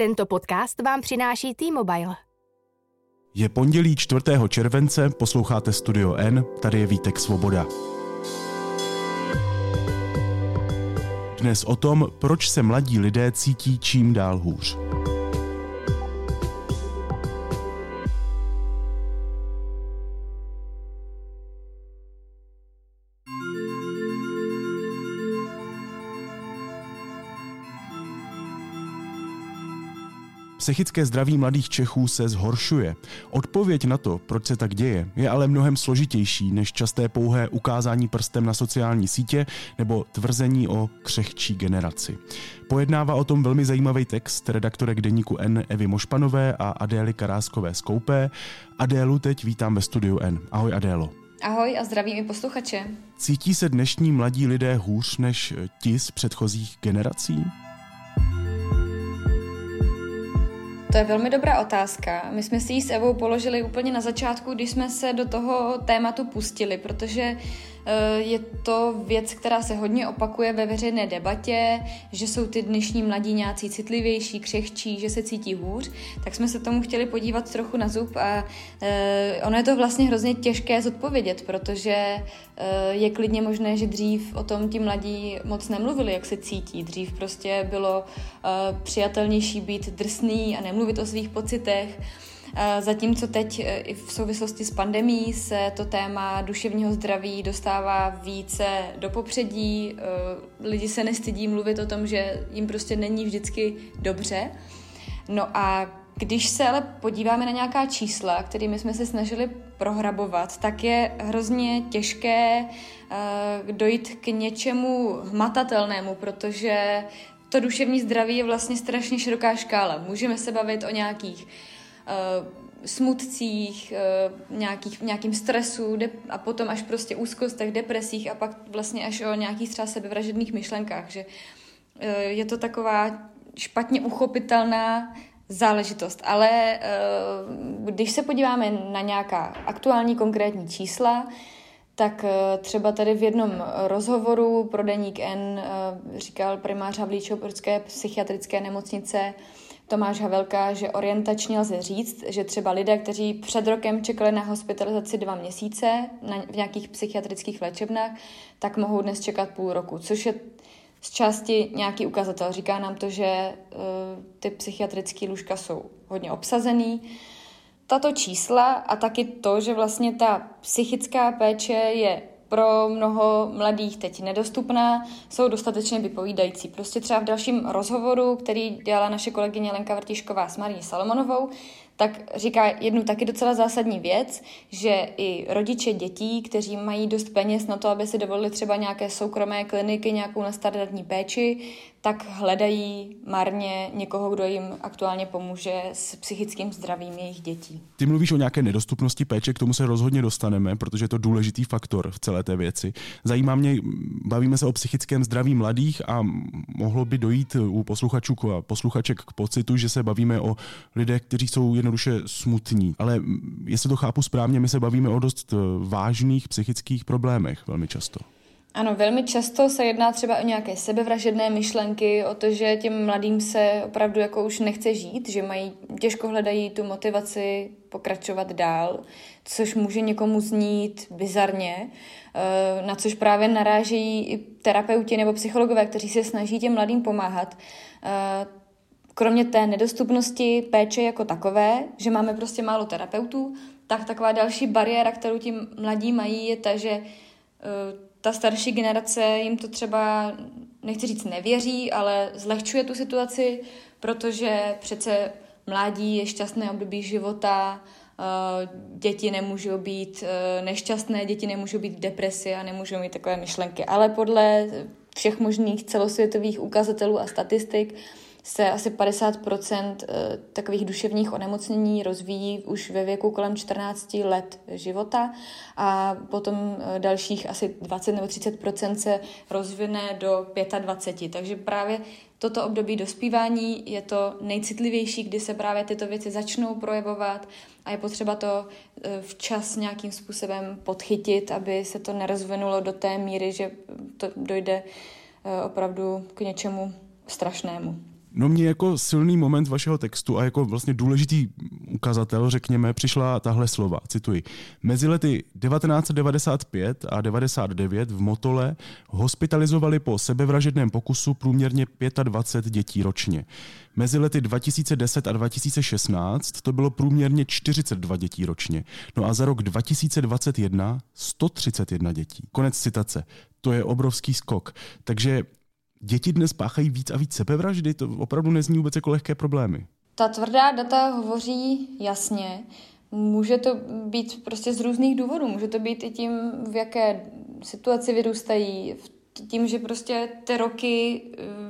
Tento podcast vám přináší T-Mobile. Je pondělí 4. července, posloucháte Studio N, tady je Vítek Svoboda. Dnes o tom, proč se mladí lidé cítí čím dál hůř. Psychické zdraví mladých Čechů se zhoršuje. Odpověď na to, proč se tak děje, je ale mnohem složitější než časté pouhé ukázání prstem na sociální sítě nebo tvrzení o křehčí generaci. Pojednává o tom velmi zajímavý text redaktorek deníku N Evy Mošpanové a Adély Karáskové z Koupé. Adélu teď vítám ve studiu N. Ahoj Adélo. Ahoj a zdravím i posluchače. Cítí se dnešní mladí lidé hůř než ti z předchozích generací? To je velmi dobrá otázka. My jsme si ji s Evou položili úplně na začátku, když jsme se do toho tématu pustili, protože je to věc, která se hodně opakuje ve veřejné debatě, že jsou ty dnešní mladí nějací citlivější, křehčí, že se cítí hůř, tak jsme se tomu chtěli podívat trochu na zub a eh, ono je to vlastně hrozně těžké zodpovědět, protože eh, je klidně možné, že dřív o tom ti mladí moc nemluvili, jak se cítí. Dřív prostě bylo přijatelnější být drsný a nemluvit o svých pocitech. Zatímco teď e, i v souvislosti s pandemí se to téma duševního zdraví dostává více do popředí, e, lidi se nestydí mluvit o tom, že jim prostě není vždycky dobře. No a když se ale podíváme na nějaká čísla, kterými jsme se snažili prohrabovat, tak je hrozně těžké uh, dojít k něčemu hmatatelnému, protože to duševní zdraví je vlastně strašně široká škála. Můžeme se bavit o nějakých uh, smutcích, uh, nějakých, nějakým stresu a potom až prostě úzkostech, depresích a pak vlastně až o nějakých třeba sebevražedných myšlenkách, že uh, je to taková špatně uchopitelná záležitost. Ale když se podíváme na nějaká aktuální konkrétní čísla, tak třeba tady v jednom rozhovoru pro Deník N říkal primář Havlíčovské psychiatrické nemocnice, Tomáš Havelka, že orientačně lze říct, že třeba lidé, kteří před rokem čekali na hospitalizaci dva měsíce na, v nějakých psychiatrických léčebnách, tak mohou dnes čekat půl roku, což je z části nějaký ukazatel. Říká nám to, že uh, ty psychiatrické lůžka jsou hodně obsazený. Tato čísla a taky to, že vlastně ta psychická péče je pro mnoho mladých teď nedostupná, jsou dostatečně vypovídající. Prostě třeba v dalším rozhovoru, který dělala naše kolegyně Lenka Vrtišková s Marí Salomonovou, tak říká jednu taky docela zásadní věc, že i rodiče dětí, kteří mají dost peněz na to, aby si dovolili třeba nějaké soukromé kliniky, nějakou nastandardní péči, tak hledají marně někoho, kdo jim aktuálně pomůže s psychickým zdravím jejich dětí. Ty mluvíš o nějaké nedostupnosti péče, k tomu se rozhodně dostaneme, protože je to důležitý faktor v celé té věci. Zajímá mě, bavíme se o psychickém zdraví mladých a mohlo by dojít u posluchačů a posluchaček k pocitu, že se bavíme o lidech, kteří jsou jednoduše smutní. Ale jestli to chápu správně, my se bavíme o dost vážných psychických problémech velmi často. Ano, velmi často se jedná třeba o nějaké sebevražedné myšlenky, o to, že těm mladým se opravdu jako už nechce žít, že mají, těžko hledají tu motivaci pokračovat dál, což může někomu znít bizarně, eh, na což právě narážejí i terapeuti nebo psychologové, kteří se snaží těm mladým pomáhat. Eh, kromě té nedostupnosti péče jako takové, že máme prostě málo terapeutů, tak taková další bariéra, kterou ti mladí mají, je ta, že eh, ta starší generace jim to třeba, nechci říct nevěří, ale zlehčuje tu situaci, protože přece mládí je šťastné období života, eh, děti nemůžou být eh, nešťastné, děti nemůžou být v depresi a nemůžou mít takové myšlenky. Ale podle všech možných celosvětových ukazatelů a statistik se asi 50% eh, takových duševních onemocnění rozvíjí už ve věku kolem 14 let života a potom eh, dalších asi 20 nebo 30% se rozvine do 25. Takže právě toto období dospívání je to nejcitlivější, kdy se právě tyto věci začnou projevovat a je potřeba to eh, včas nějakým způsobem podchytit, aby se to nerozvinulo do té míry, že to dojde opravdu k něčemu strašnému. No mě jako silný moment vašeho textu a jako vlastně důležitý ukazatel, řekněme, přišla tahle slova, cituji. Mezi lety 1995 a 99 v Motole hospitalizovali po sebevražedném pokusu průměrně 25 dětí ročně. Mezi lety 2010 a 2016 to bylo průměrně 42 dětí ročně. No a za rok 2021 131 dětí. Konec citace. To je obrovský skok. Takže děti dnes páchají víc a víc sebevraždy, to opravdu nezní vůbec jako lehké problémy. Ta tvrdá data hovoří jasně. Může to být prostě z různých důvodů. Může to být i tím, v jaké situaci vyrůstají, tím, že prostě ty roky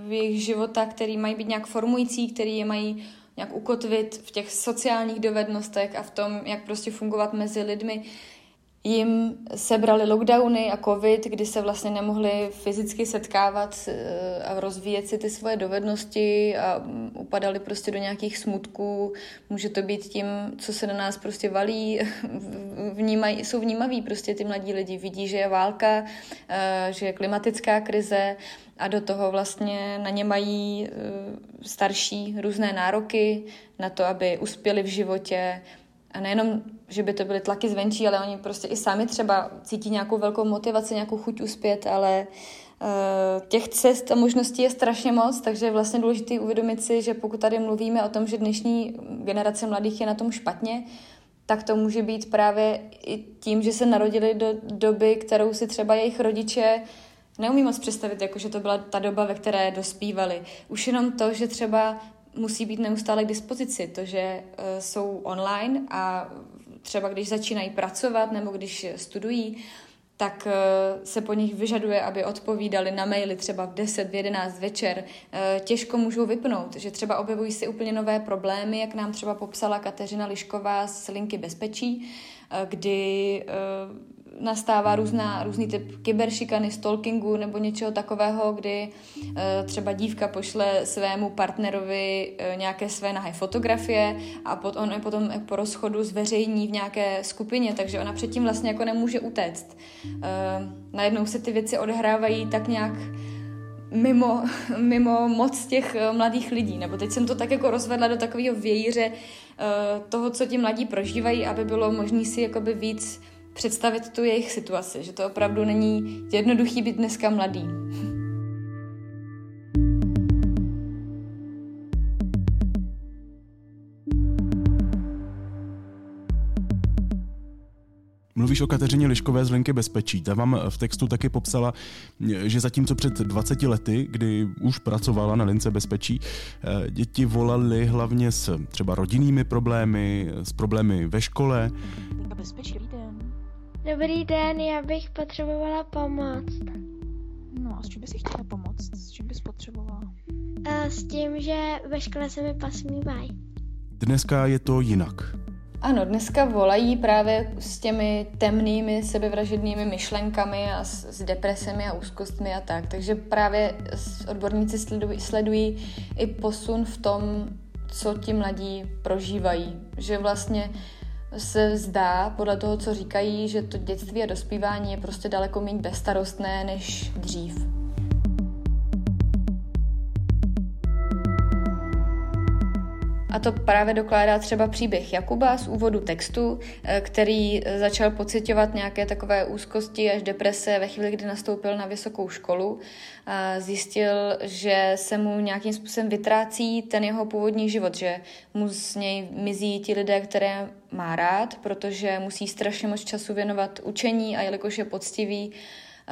v jejich života, který mají být nějak formující, který je mají nějak ukotvit v těch sociálních dovednostech a v tom, jak prostě fungovat mezi lidmi, jim sebrali lockdowny a covid, kdy se vlastně nemohli fyzicky setkávat eh, a rozvíjet si ty svoje dovednosti a mm, upadali prostě do nějakých smutků. Může to být tím, co se na nás prostě valí. Vnímaj, jsou vnímaví prostě ty mladí lidi. Vidí, že je válka, eh, že je klimatická krize a do toho vlastně na ně mají eh, starší různé nároky na to, aby uspěli v životě, a nejenom, že by to byly tlaky zvenčí, ale oni prostě i sami třeba cítí nějakou velkou motivaci, nějakou chuť uspět, ale uh, těch cest a možností je strašně moc, takže je vlastně důležité uvědomit si, že pokud tady mluvíme o tom, že dnešní generace mladých je na tom špatně, tak to může být právě i tím, že se narodili do doby, kterou si třeba jejich rodiče neumí moc představit, jako že to byla ta doba, ve které dospívali. Už jenom to, že třeba musí být neustále k dispozici. To, že uh, jsou online a třeba když začínají pracovat nebo když studují, tak uh, se po nich vyžaduje, aby odpovídali na maily třeba v 10, v 11 večer. Uh, těžko můžou vypnout, že třeba objevují si úplně nové problémy, jak nám třeba popsala Kateřina Lišková z Linky bezpečí, kdy nastává různá, různý typ kyberšikany, stalkingu nebo něčeho takového, kdy e, třeba dívka pošle svému partnerovi e, nějaké své nahé fotografie a pot, on je potom po rozchodu zveřejní v nějaké skupině, takže ona předtím vlastně jako nemůže utéct. E, najednou se ty věci odehrávají tak nějak mimo, mimo moc těch mladých lidí. Nebo teď jsem to tak jako rozvedla do takového vějíře toho, co ti mladí prožívají, aby bylo možné si jakoby víc představit tu jejich situaci, že to opravdu není jednoduchý být dneska mladý. Mluvíš o Kateřině Liškové z Linky bezpečí. Ta vám v textu taky popsala, že zatímco před 20 lety, kdy už pracovala na Lince bezpečí, eh, děti volali hlavně s třeba rodinnými problémy, s problémy ve škole. Linka bezpečí, Dobrý den, já bych potřebovala pomoc. No a s čím bys chtěla pomoct? S čím bys potřebovala? A s tím, že ve škole se mi pasmívají. Dneska je to jinak. Ano, dneska volají právě s těmi temnými sebevražednými myšlenkami a s, s depresemi a úzkostmi a tak. Takže právě odborníci sledují, sledují i posun v tom, co ti mladí prožívají. Že vlastně se zdá, podle toho, co říkají, že to dětství a dospívání je prostě daleko méně bezstarostné než dřív. A to právě dokládá třeba příběh Jakuba z úvodu textu, eh, který začal pocitovat nějaké takové úzkosti až deprese ve chvíli, kdy nastoupil na vysokou školu. A zjistil, že se mu nějakým způsobem vytrácí ten jeho původní život, že mu z něj mizí ti lidé, které má rád, protože musí strašně moc času věnovat učení a jelikož je poctivý,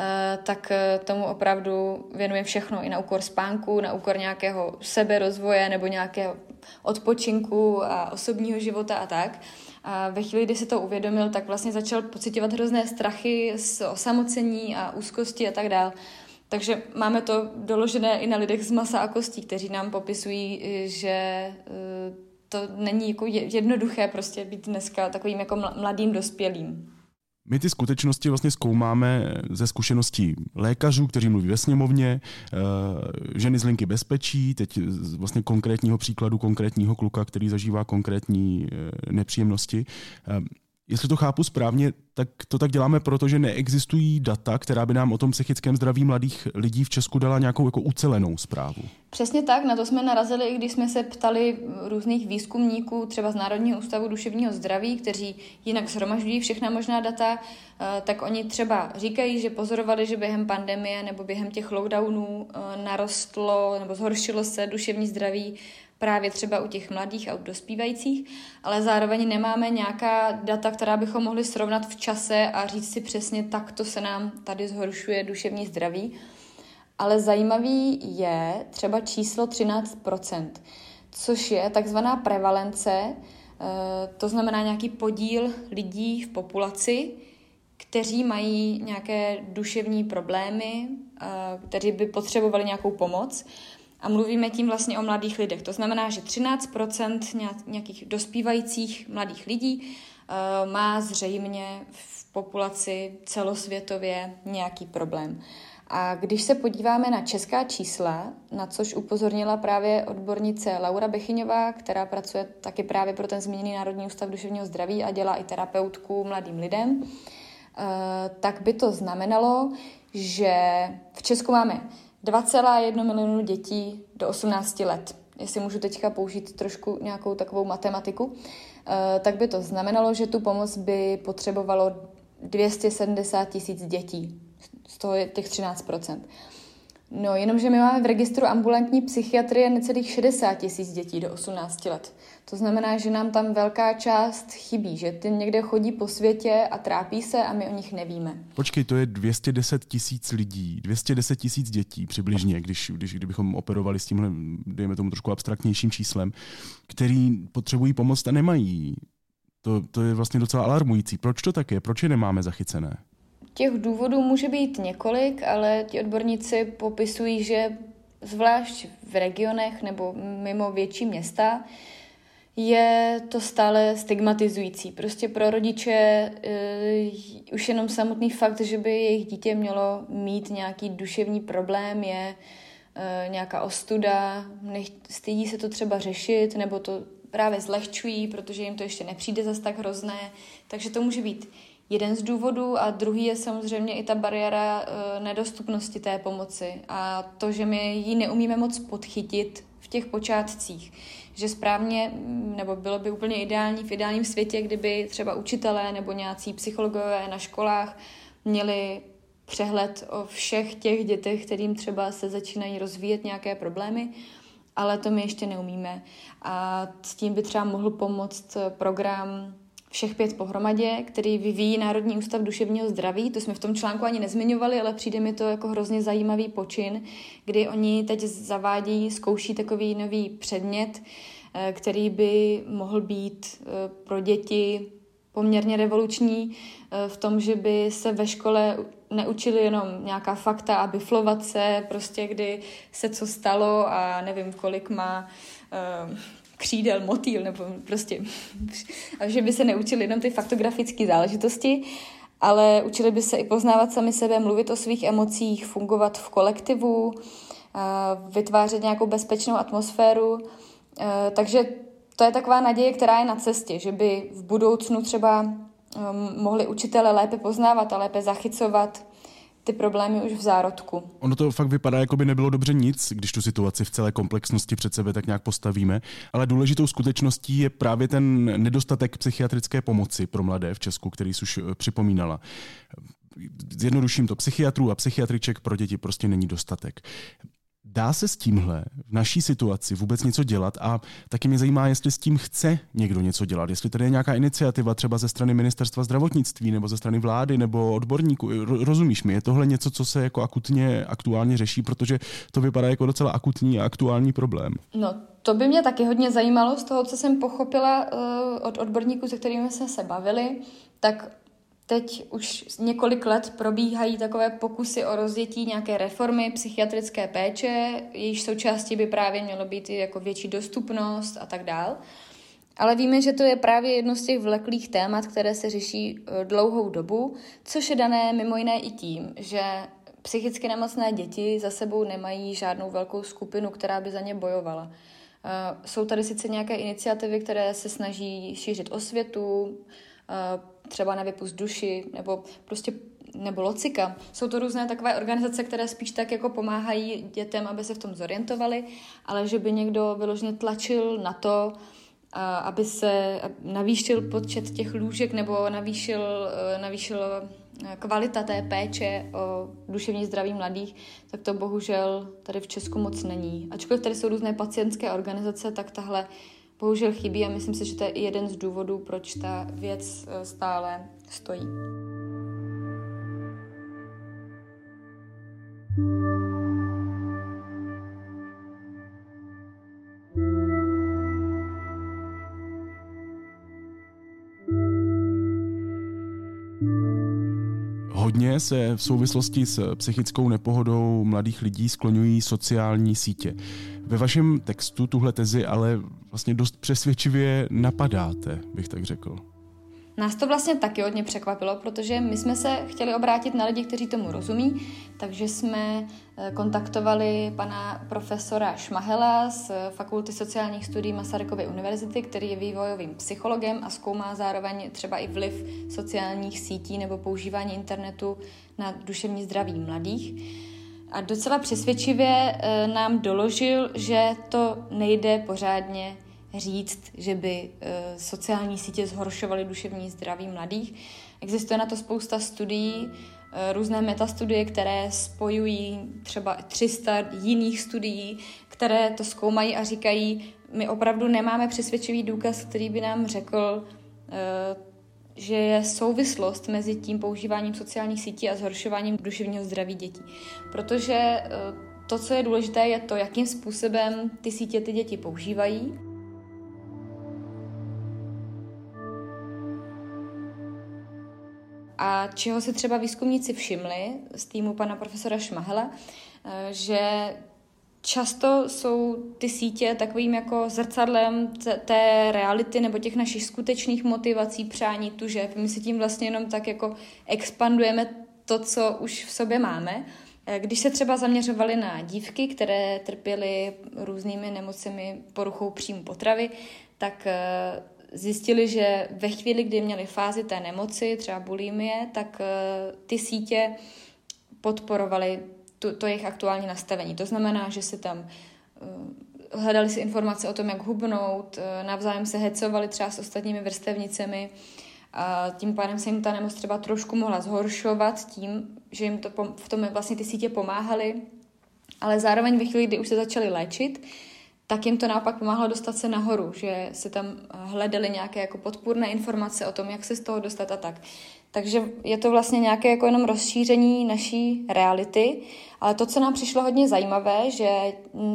Eh, tak eh, tomu opravdu věnuje všechno, i na úkor spánku, na úkor nějakého seberozvoje nebo nějakého odpočinku a osobního života a tak. A ve chvíli, kdy si to uvědomil, tak vlastně začal pocitovat hrozné strachy z osamocení a úzkosti a tak dále. Takže máme to doložené i na lidech z masa a kostí, kteří nám popisují, eh, že to není jako jednoduché prostě být dneska takovým jako mladým dospělým. My ty skutečnosti vlastně zkoumáme ze zkušeností lékařů, kteří mluví ve sněmovně, eh, ženy z linky bezpečí, teď vlastně konkrétního příkladu konkrétního kluka, který zažívá konkrétní eh, nepříjemnosti. Eh, Jestli to chápu správně, tak to tak děláme, protože neexistují data, která by nám o tom psychickém zdraví mladých lidí v Česku dala nějakou jako ucelenou zprávu. Přesně tak, na to jsme narazili, i když jsme se ptali různých výzkumníků, třeba z Národního ústavu duševního zdraví, kteří jinak shromažďují všechna možná data, eh, tak oni třeba říkají, že pozorovali, že během pandemie nebo během těch lockdownů eh, narostlo nebo zhoršilo se duševní zdraví právě třeba u těch mladých a u dospívajících, ale zároveň nemáme nějaká data, která bychom mohli srovnat v čase a říct si přesně, takto se nám tady zhoršuje duševní zdraví. Ale zajímavý je třeba číslo 13%, což je takzvaná prevalence, eh, to znamená nějaký podíl lidí v populaci, kteří mají nějaké duševní problémy, eh, kteří by potřebovali nějakou pomoc. A mluvíme tím vlastně o mladých lidech. To znamená, že 13% nějakých dospívajících mladých lidí má zřejmě v populaci celosvětově nějaký problém. A když se podíváme na česká čísla, na což upozornila právě odbornice Laura Bechyňová, která pracuje taky právě pro ten zmíněný Národní ústav duševního zdraví a dělá i terapeutku mladým lidem, eh, tak by to znamenalo, že v Česku máme 2,1 milionu dětí do 18 let. Jestli můžu teďka použít trošku nějakou takovou matematiku, eh, tak by to znamenalo, že tu pomoc by potřebovalo 270 tisíc dětí. Z toho je těch 13 No, jenomže my máme v registru ambulantní psychiatrie necelých 60 tisíc dětí do 18 let. To znamená, že nám tam velká část chybí, že ty někde chodí po světě a trápí se a my o nich nevíme. Počkej, to je 210 tisíc lidí, 210 tisíc dětí přibližně, když, když, kdybychom operovali s tímhle, dejme tomu trošku abstraktnějším číslem, který potřebují pomoc a nemají. To, to je vlastně docela alarmující. Proč to tak je? Proč je nemáme zachycené? Těch důvodů může být několik, ale ti odborníci popisují, že zvlášť v regionech nebo mimo větší města je to stále stigmatizující. Prostě pro rodiče uh, už jenom samotný fakt, že by jejich dítě mělo mít nějaký duševní problém, je uh, nějaká ostuda, nech, stydí se to třeba řešit, nebo to právě zlehčují, protože jim to ještě nepřijde zas tak hrozné. Takže to může být jeden z důvodů a druhý je samozřejmě i ta bariéra uh, nedostupnosti té pomoci a to, že my ji neumíme moc podchytit v těch počátcích. Že správně, mm, nebo bylo by úplně ideální v ideálním světě, kdyby třeba učitelé nebo nějací psychologové na školách měli přehled o všech těch dětech, kterým třeba se začínají rozvíjet nějaké problémy, ale to my ještě neumíme. A s tím by třeba mohl pomoct program všech pět pohromadě, který vyvíjí Národní ústav duševního zdraví. To jsme v tom článku ani nezmiňovali, ale přijde mi to jako hrozně zajímavý počin, kdy oni teď zavádějí, zkouší takový nový předmět, eh, který by mohl být eh, pro děti poměrně revoluční eh, v tom, že by se ve škole neučili jenom nějaká fakta a biflovat se, prostě kdy se co stalo a nevím, kolik má křídel, motýl, nebo prostě, a že by se neučili jenom ty faktografické záležitosti, ale učili by se i poznávat sami sebe, mluvit o svých emocích, fungovat v kolektivu, vytvářet nějakou bezpečnou atmosféru. Takže to je taková naděje, která je na cestě, že by v budoucnu třeba mohli učitele lépe poznávat a lépe zachycovat ty problémy už v zárodku. Ono to fakt vypadá, jako by nebylo dobře nic, když tu situaci v celé komplexnosti před sebe tak nějak postavíme, ale důležitou skutečností je právě ten nedostatek psychiatrické pomoci pro mladé v Česku, který jsi už eh, připomínala. Zjednoduším to, psychiatrů a psychiatriček pro děti prostě není dostatek. Dá se s tímhle v naší situaci vůbec něco dělat? A taky mě zajímá, jestli s tím chce někdo něco dělat, jestli tady je nějaká iniciativa třeba ze strany ministerstva zdravotnictví nebo ze strany vlády nebo odborníků. Rozumíš mi, je tohle něco, co se jako akutně, aktuálně řeší, protože to vypadá jako docela akutní a aktuální problém. No, to by mě taky hodně zajímalo z toho, co jsem pochopila uh, od odborníků, se kterými jsme se bavili, tak Teď už několik let probíhají takové pokusy o rozjetí nějaké reformy psychiatrické péče, jejíž součástí by právě mělo být jako větší dostupnost a tak dál. Ale víme, že to je právě jedno z těch vleklých témat, které se řeší e, dlouhou dobu, což je dané mimo jiné i tím, že psychicky nemocné děti za sebou nemají žádnou velkou skupinu, která by za ně bojovala. E, jsou tady sice nějaké iniciativy, které se snaží šířit osvětu, Eh, třeba na vypust duši, nebo prostě nebo Locika. Jsou to různé takové organizace, které spíš tak jako pomáhají dětem, aby se v tom zorientovali, ale že by někdo vyloženě tlačil na to, aby se navýšil počet těch lůžek nebo navýšil, e, navýšil e, kvalita té péče o duševní zdraví mladých, tak to bohužel tady v Česku moc není. Ačkoliv tady jsou různé pacientské organizace, tak tahle bohužel chybí a myslím si, že to je i jeden z důvodů, proč ta věc e, stále stojí. Hodně se v souvislosti s psychickou nepohodou mladých lidí skloňují sociální sítě. Ve vašem textu tuhle tezi ale vlastně dost přesvědčivě napadáte, bych tak řekl. Nás to vlastně taky hodně překvapilo, protože my jsme se chtěli obrátit na lidi, kteří tomu rozumí, takže jsme eh, kontaktovali pana profesora Šmahela z Fakulty sociálních studií Masarykovy univerzity, který je vývojovým psychologem a zkoumá zároveň třeba i vliv sociálních sítí nebo používání internetu na duševní zdraví mladých. A docela přesvědčivě eh, nám doložil, že to nejde pořádně říct, že by eh, sociální sítě zhoršovaly duševní zdraví mladých. Existuje na to spousta studií, eh, různé metastudie, které spojují třeba 300 jiných studií, které to zkoumají a říkají, my opravdu nemáme přesvědčivý důkaz, který by nám řekl, že je souvislost mezi tím používáním sociálních sítí a zhoršováním duševního zdraví dětí. Protože to, co je důležité, je to, jakým způsobem ty sítě ty děti používají A čeho se třeba výzkumníci všimli z týmu pana profesora Šmahela, eh, že často jsou ty sítě takovým jako zrcadlem té reality nebo těch našich skutečných motivací, přání, tužeb. My si tím vlastně jenom tak jako expandujeme to, co už v sobě máme. Eh, když se třeba zaměřovali na dívky, které trpěly různými nemocemi poruchou příjmu potravy, tak eh, zjistili, že ve chvíli, kdy měli fázi té nemoci, třeba bulimie, tak eh, ty sítě podporovaly to, to jejich aktuální nastavení. To znamená, že se tam eh, hledali si informace o tom, jak hubnout, eh, navzájem se hecovali třeba s ostatními vrstevnicemi a tím pádem se jim ta nemoc třeba trošku mohla zhoršovat tím, že jim to v tom vlastně ty sítě pomáhaly, ale zároveň ve chvíli, kdy už se začali léčit, tak jim to naopak pomáhalo dostat se nahoru, že se tam hledali nějaké jako podpůrné informace o tom, jak se z toho dostat a tak. Takže je to vlastně nějaké jako jenom rozšíření naší reality, ale to, co nám přišlo hodně zajímavé, že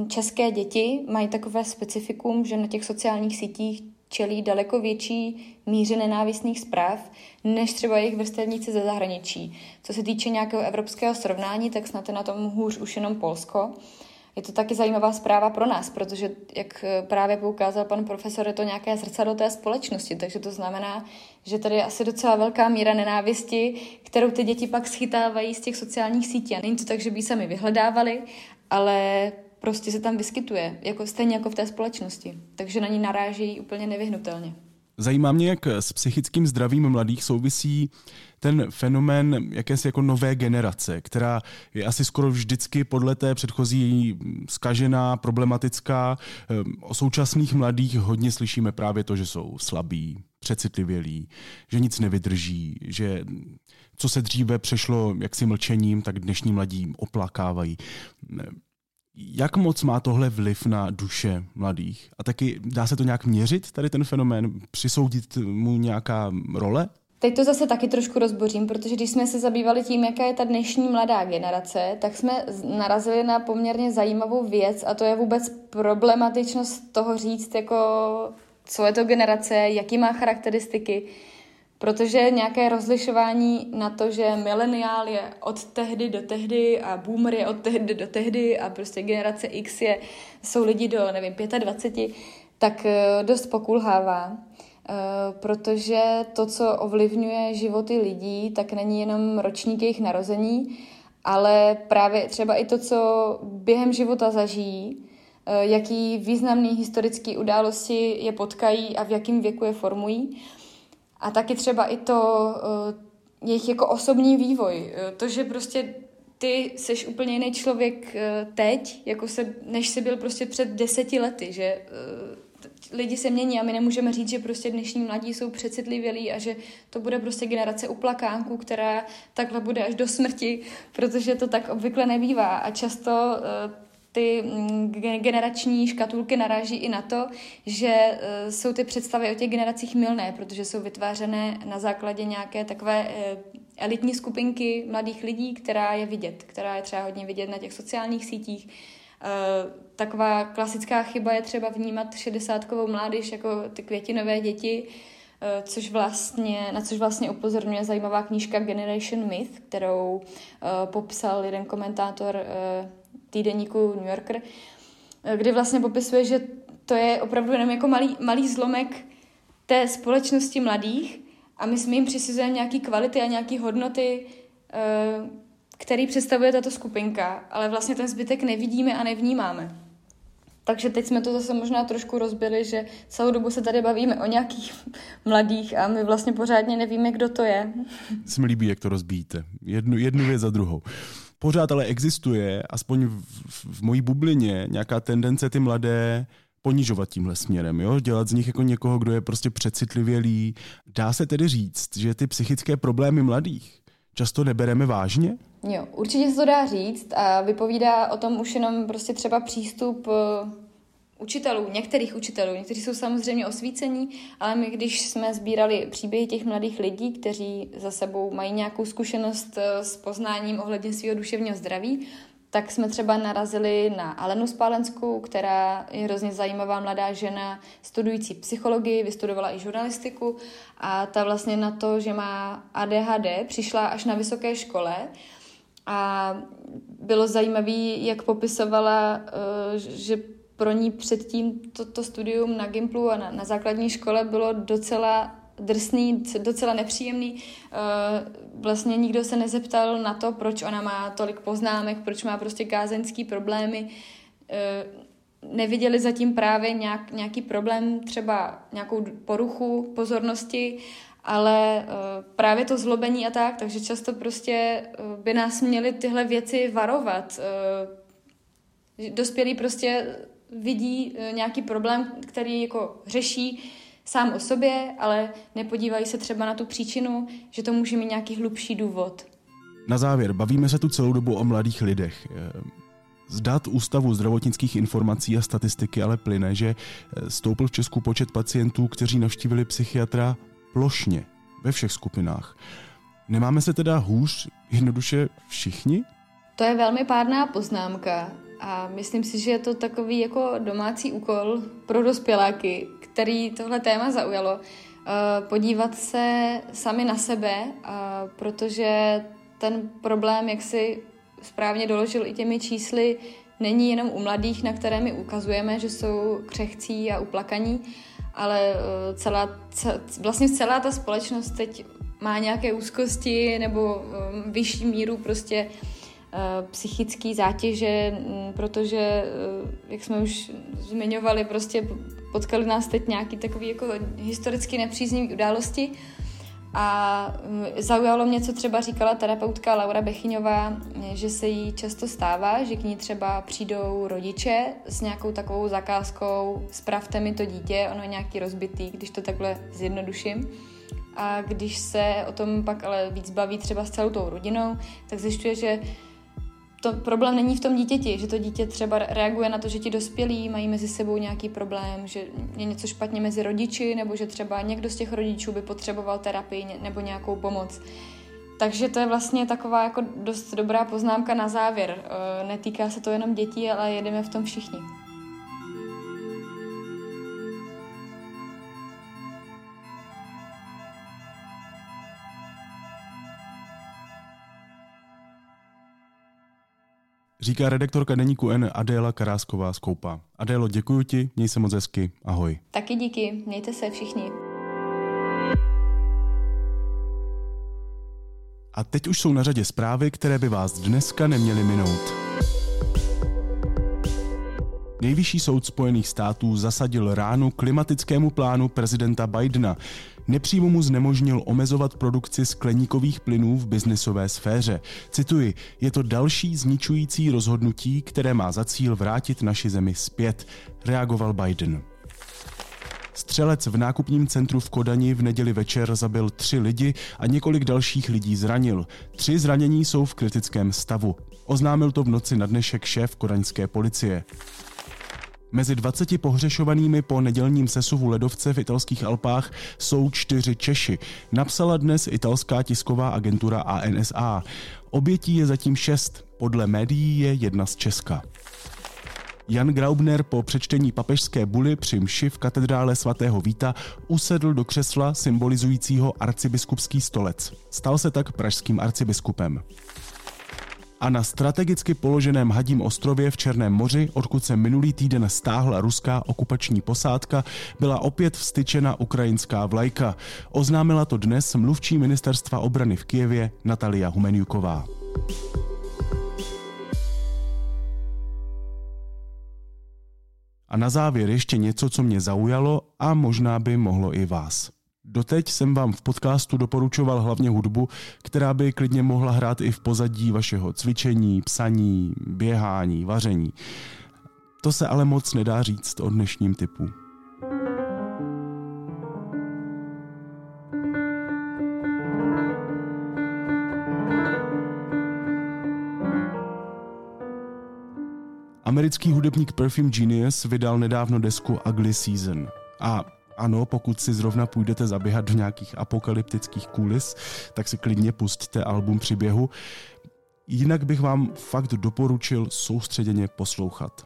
české děti mají takové specifikum, že na těch sociálních sítích čelí daleko větší míře nenávistných zpráv, než třeba jejich vrstevníci ze zahraničí. Co se týče nějakého evropského srovnání, tak snad je na tom hůř už jenom Polsko je to taky zajímavá zpráva pro nás, protože, jak eh, právě poukázal pan profesor, je to nějaké zrcadlo té společnosti, takže to znamená, že tady je asi docela velká míra nenávisti, kterou ty děti pak schytávají z těch sociálních sítí. A není to tak, že by sami vyhledávali, ale prostě se tam vyskytuje, jako, stejně jako v té společnosti. Takže na ní narážejí úplně nevyhnutelně. Zajímá mě, jak s psychickým zdravím mladých souvisí ten fenomén jakési jako nové generace, která je asi skoro vždycky podle té předchozí skažená, problematická. Ehm, o současných mladých hodně slyšíme právě to, že jsou slabí, přecitlivělí, že nic nevydrží, že co se dříve přešlo jaksi mlčením, tak dnešní mladí oplakávají. Jak moc má tohle vliv na duše mladých? A taky dá se to nějak měřit, tady ten fenomén? Přisoudit mu nějaká role? Teď to zase taky trošku rozbořím, protože když jsme se zabývali tím, jaká je ta dnešní mladá generace, tak jsme narazili na poměrně zajímavou věc a to je vůbec problematičnost toho říct, jako co je to generace, jaký má charakteristiky. Protože nějaké rozlišování na to, že mileniál je od tehdy do tehdy a boomer je od tehdy do tehdy a prostě generace X je, jsou lidi do, nevím, 25, tak eh, dost pokulhává. Eh, protože to, co ovlivňuje životy lidí, tak není jenom ročník jejich narození, ale právě třeba i to, co během života zažijí, eh, jaký významný historický události je potkají a v jakém věku je formují. A taky třeba i to uh, jejich jako osobní vývoj. To, že prostě ty jsi úplně jiný člověk uh, teď, jako se, než jsi byl prostě před deseti lety, že lidi se mění a my nemůžeme říct, že prostě dnešní mladí jsou přecitlivělí a že to bude prostě generace uplakánků, která takhle bude až do smrti, protože to tak obvykle nebývá a často ty mm, generační škatulky naráží i na to, že uh, jsou ty představy o těch generacích milné, protože jsou vytvářené na základě nějaké takové uh, elitní skupinky mladých lidí, která je vidět, která je třeba hodně vidět na těch sociálních sítích, Eh, taková klasická chyba je třeba vnímat šedesátkovou mládež jako ty květinové děti, což vlastně, na což vlastně upozorňuje zajímavá knížka Generation Myth, kterou popsal jeden komentátor týdeníku New Yorker, kdy vlastně popisuje, že to je opravdu jenom jako malý, malý zlomek té společnosti mladých a my jsme jim přisuzujeme nějaké kvality a nějaké hodnoty, uh, který představuje tato skupinka, ale vlastně ten zbytek nevidíme a nevnímáme. Takže teď jsme to zase možná trošku rozbili, že celou dobu se tady bavíme o nějakých mladých a my vlastně pořádně nevíme, kdo to je. Se mi líbí, jak to rozbíjíte. Jednu, jednu věc za druhou. Pořád ale existuje, aspoň v, v mojí bublině, nějaká tendence ty mladé ponižovat tímhle směrem, jo? dělat z nich jako někoho, kdo je prostě přecitlivělý. Dá se tedy říct, že ty psychické problémy mladých často nebereme vážně? Jo, určitě se to dá říct a vypovídá o tom už jenom prostě třeba přístup eh, učitelů, některých učitelů. Někteří jsou samozřejmě osvícení, ale my, když jsme sbírali příběhy těch mladých lidí, kteří za sebou mají nějakou zkušenost eh, s poznáním ohledně svého duševního zdraví, tak jsme třeba narazili na Alenu Spálenskou, která je hrozně zajímavá mladá žena, studující psychologii, vystudovala i žurnalistiku a ta vlastně na to, že má ADHD, přišla až na vysoké škole a bylo zajímavé, jak popisovala, eh, že pro ní předtím toto to studium na Gimplu a na, na základní škole bylo docela drsný, docela nepříjemný. Eh, vlastně nikdo se nezeptal na to, proč ona má tolik poznámek, proč má prostě kázeňský problémy. Eh, neviděli zatím právě nějak, nějaký problém, třeba nějakou poruchu pozornosti, ale uh, právě to zlobení a tak, takže často prostě by nás měly tyhle věci varovat. Dospělí prostě vidí uh, nějaký problém, který jako řeší sám o sobě, ale nepodívají se třeba na tu příčinu, že to může mít nějaký hlubší důvod. Na závěr, bavíme se tu celou dobu o mladých lidech. Z dat Ústavu zdravotnických informací a statistiky ale plyne, že stoupil v Česku počet pacientů, kteří navštívili psychiatra plošně, ve všech skupinách. Nemáme se teda hůř jednoduše všichni? To je velmi pádná poznámka a myslím si, že je to takový jako domácí úkol pro dospěláky, který tohle téma zaujalo, eh, podívat se sami na sebe, protože ten problém, jak si správně doložil i těmi čísly, není jenom u mladých, na které my ukazujeme, že jsou křehcí a uplakaní, ale eh, celá, vlastně celá ta společnost teď má nějaké úzkosti nebo eh, vyšší míru prostě eh, psychické zátěže, protože, jak jsme už zmiňovali, prostě potkali nás teď nějaký takový jako historicky nepříznivý události a mm, zaujalo mě, co třeba říkala terapeutka Laura Bechyňová, že se jí často stává, že k ní třeba přijdou rodiče s nějakou takovou zakázkou spravte mi to dítě, ono je nějaký rozbitý, když to takhle zjednoduším. A když se o tom pak ale víc baví třeba s celou tou rodinou, tak zjišťuje, že to problém není v tom dítěti, že to dítě třeba reaguje na to, že ti dospělí mají mezi sebou nějaký problém, že je něco špatně mezi rodiči, nebo že třeba někdo z těch rodičů by potřeboval terapii nebo nějakou pomoc. Takže to je vlastně taková jako dost dobrá poznámka na závěr. Netýká se to jenom dětí, ale jedeme v tom všichni. Říká redaktorka deníku N Adéla Karásková z Koupa. Adélo, děkuji ti, měj se moc hezky, ahoj. Taky díky, mějte se všichni. A teď už jsou na řadě zprávy, které by vás dneska neměly minout. Nejvyšší soud Spojených států zasadil ránu klimatickému plánu prezidenta Bidena. Nepřímo mu znemožnil omezovat produkci skleníkových plynů v biznisové sféře. Cituji, je to další zničující rozhodnutí, které má za cíl vrátit naši zemi zpět, reagoval Biden. Střelec v nákupním centru v Kodani v neděli večer zabil tři lidi a několik dalších lidí zranil. Tři zranění jsou v kritickém stavu. Oznámil to v noci na dnešek šéf kodaňské policie. Mezi 20 pohřešovanými po nedělním sesuvu ledovce v italských Alpách jsou čtyři Češi, napsala dnes italská tisková agentura ANSA. Obětí je zatím šest, podle médií je jedna z Česka. Jan Graubner po přečtení papežské buly při mši v katedrále svatého Víta usedl do křesla symbolizujícího arcibiskupský stolec. Stal se tak pražským arcibiskupem a na strategicky položeném Hadím ostrově v Černém moři, odkud se minulý týden stáhla ruská okupační posádka, byla opět vstyčena ukrajinská vlajka. Oznámila to dnes mluvčí ministerstva obrany v Kijevě Natalia Humenjuková. A na závěr ještě něco, co mě zaujalo a možná by mohlo i vás. Doteď jsem vám v podcastu doporučoval hlavně hudbu, která by klidně mohla hrát i v pozadí vašeho cvičení, psaní, běhání, vaření. To se ale moc nedá říct o dnešním typu. Americký hudebník Perfume Genius vydal nedávno desku Ugly Season. A ano, pokud si zrovna půjdete zaběhat do nějakých apokalyptických kulis, tak si klidně pustíte album příběhu. Jinak bych vám fakt doporučil soustředěně poslouchat.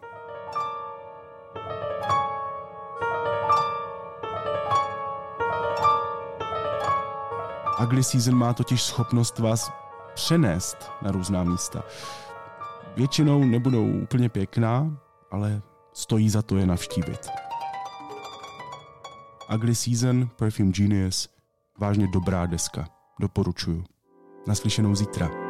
Ugly Season má totiž schopnost vás přenést na různá místa. Většinou nebudou úplně pěkná, ale stojí za to je navštívit. Ugly Season, Perfume Genius, vážně dobrá deska. Doporučuju. Naslyšenou zítra.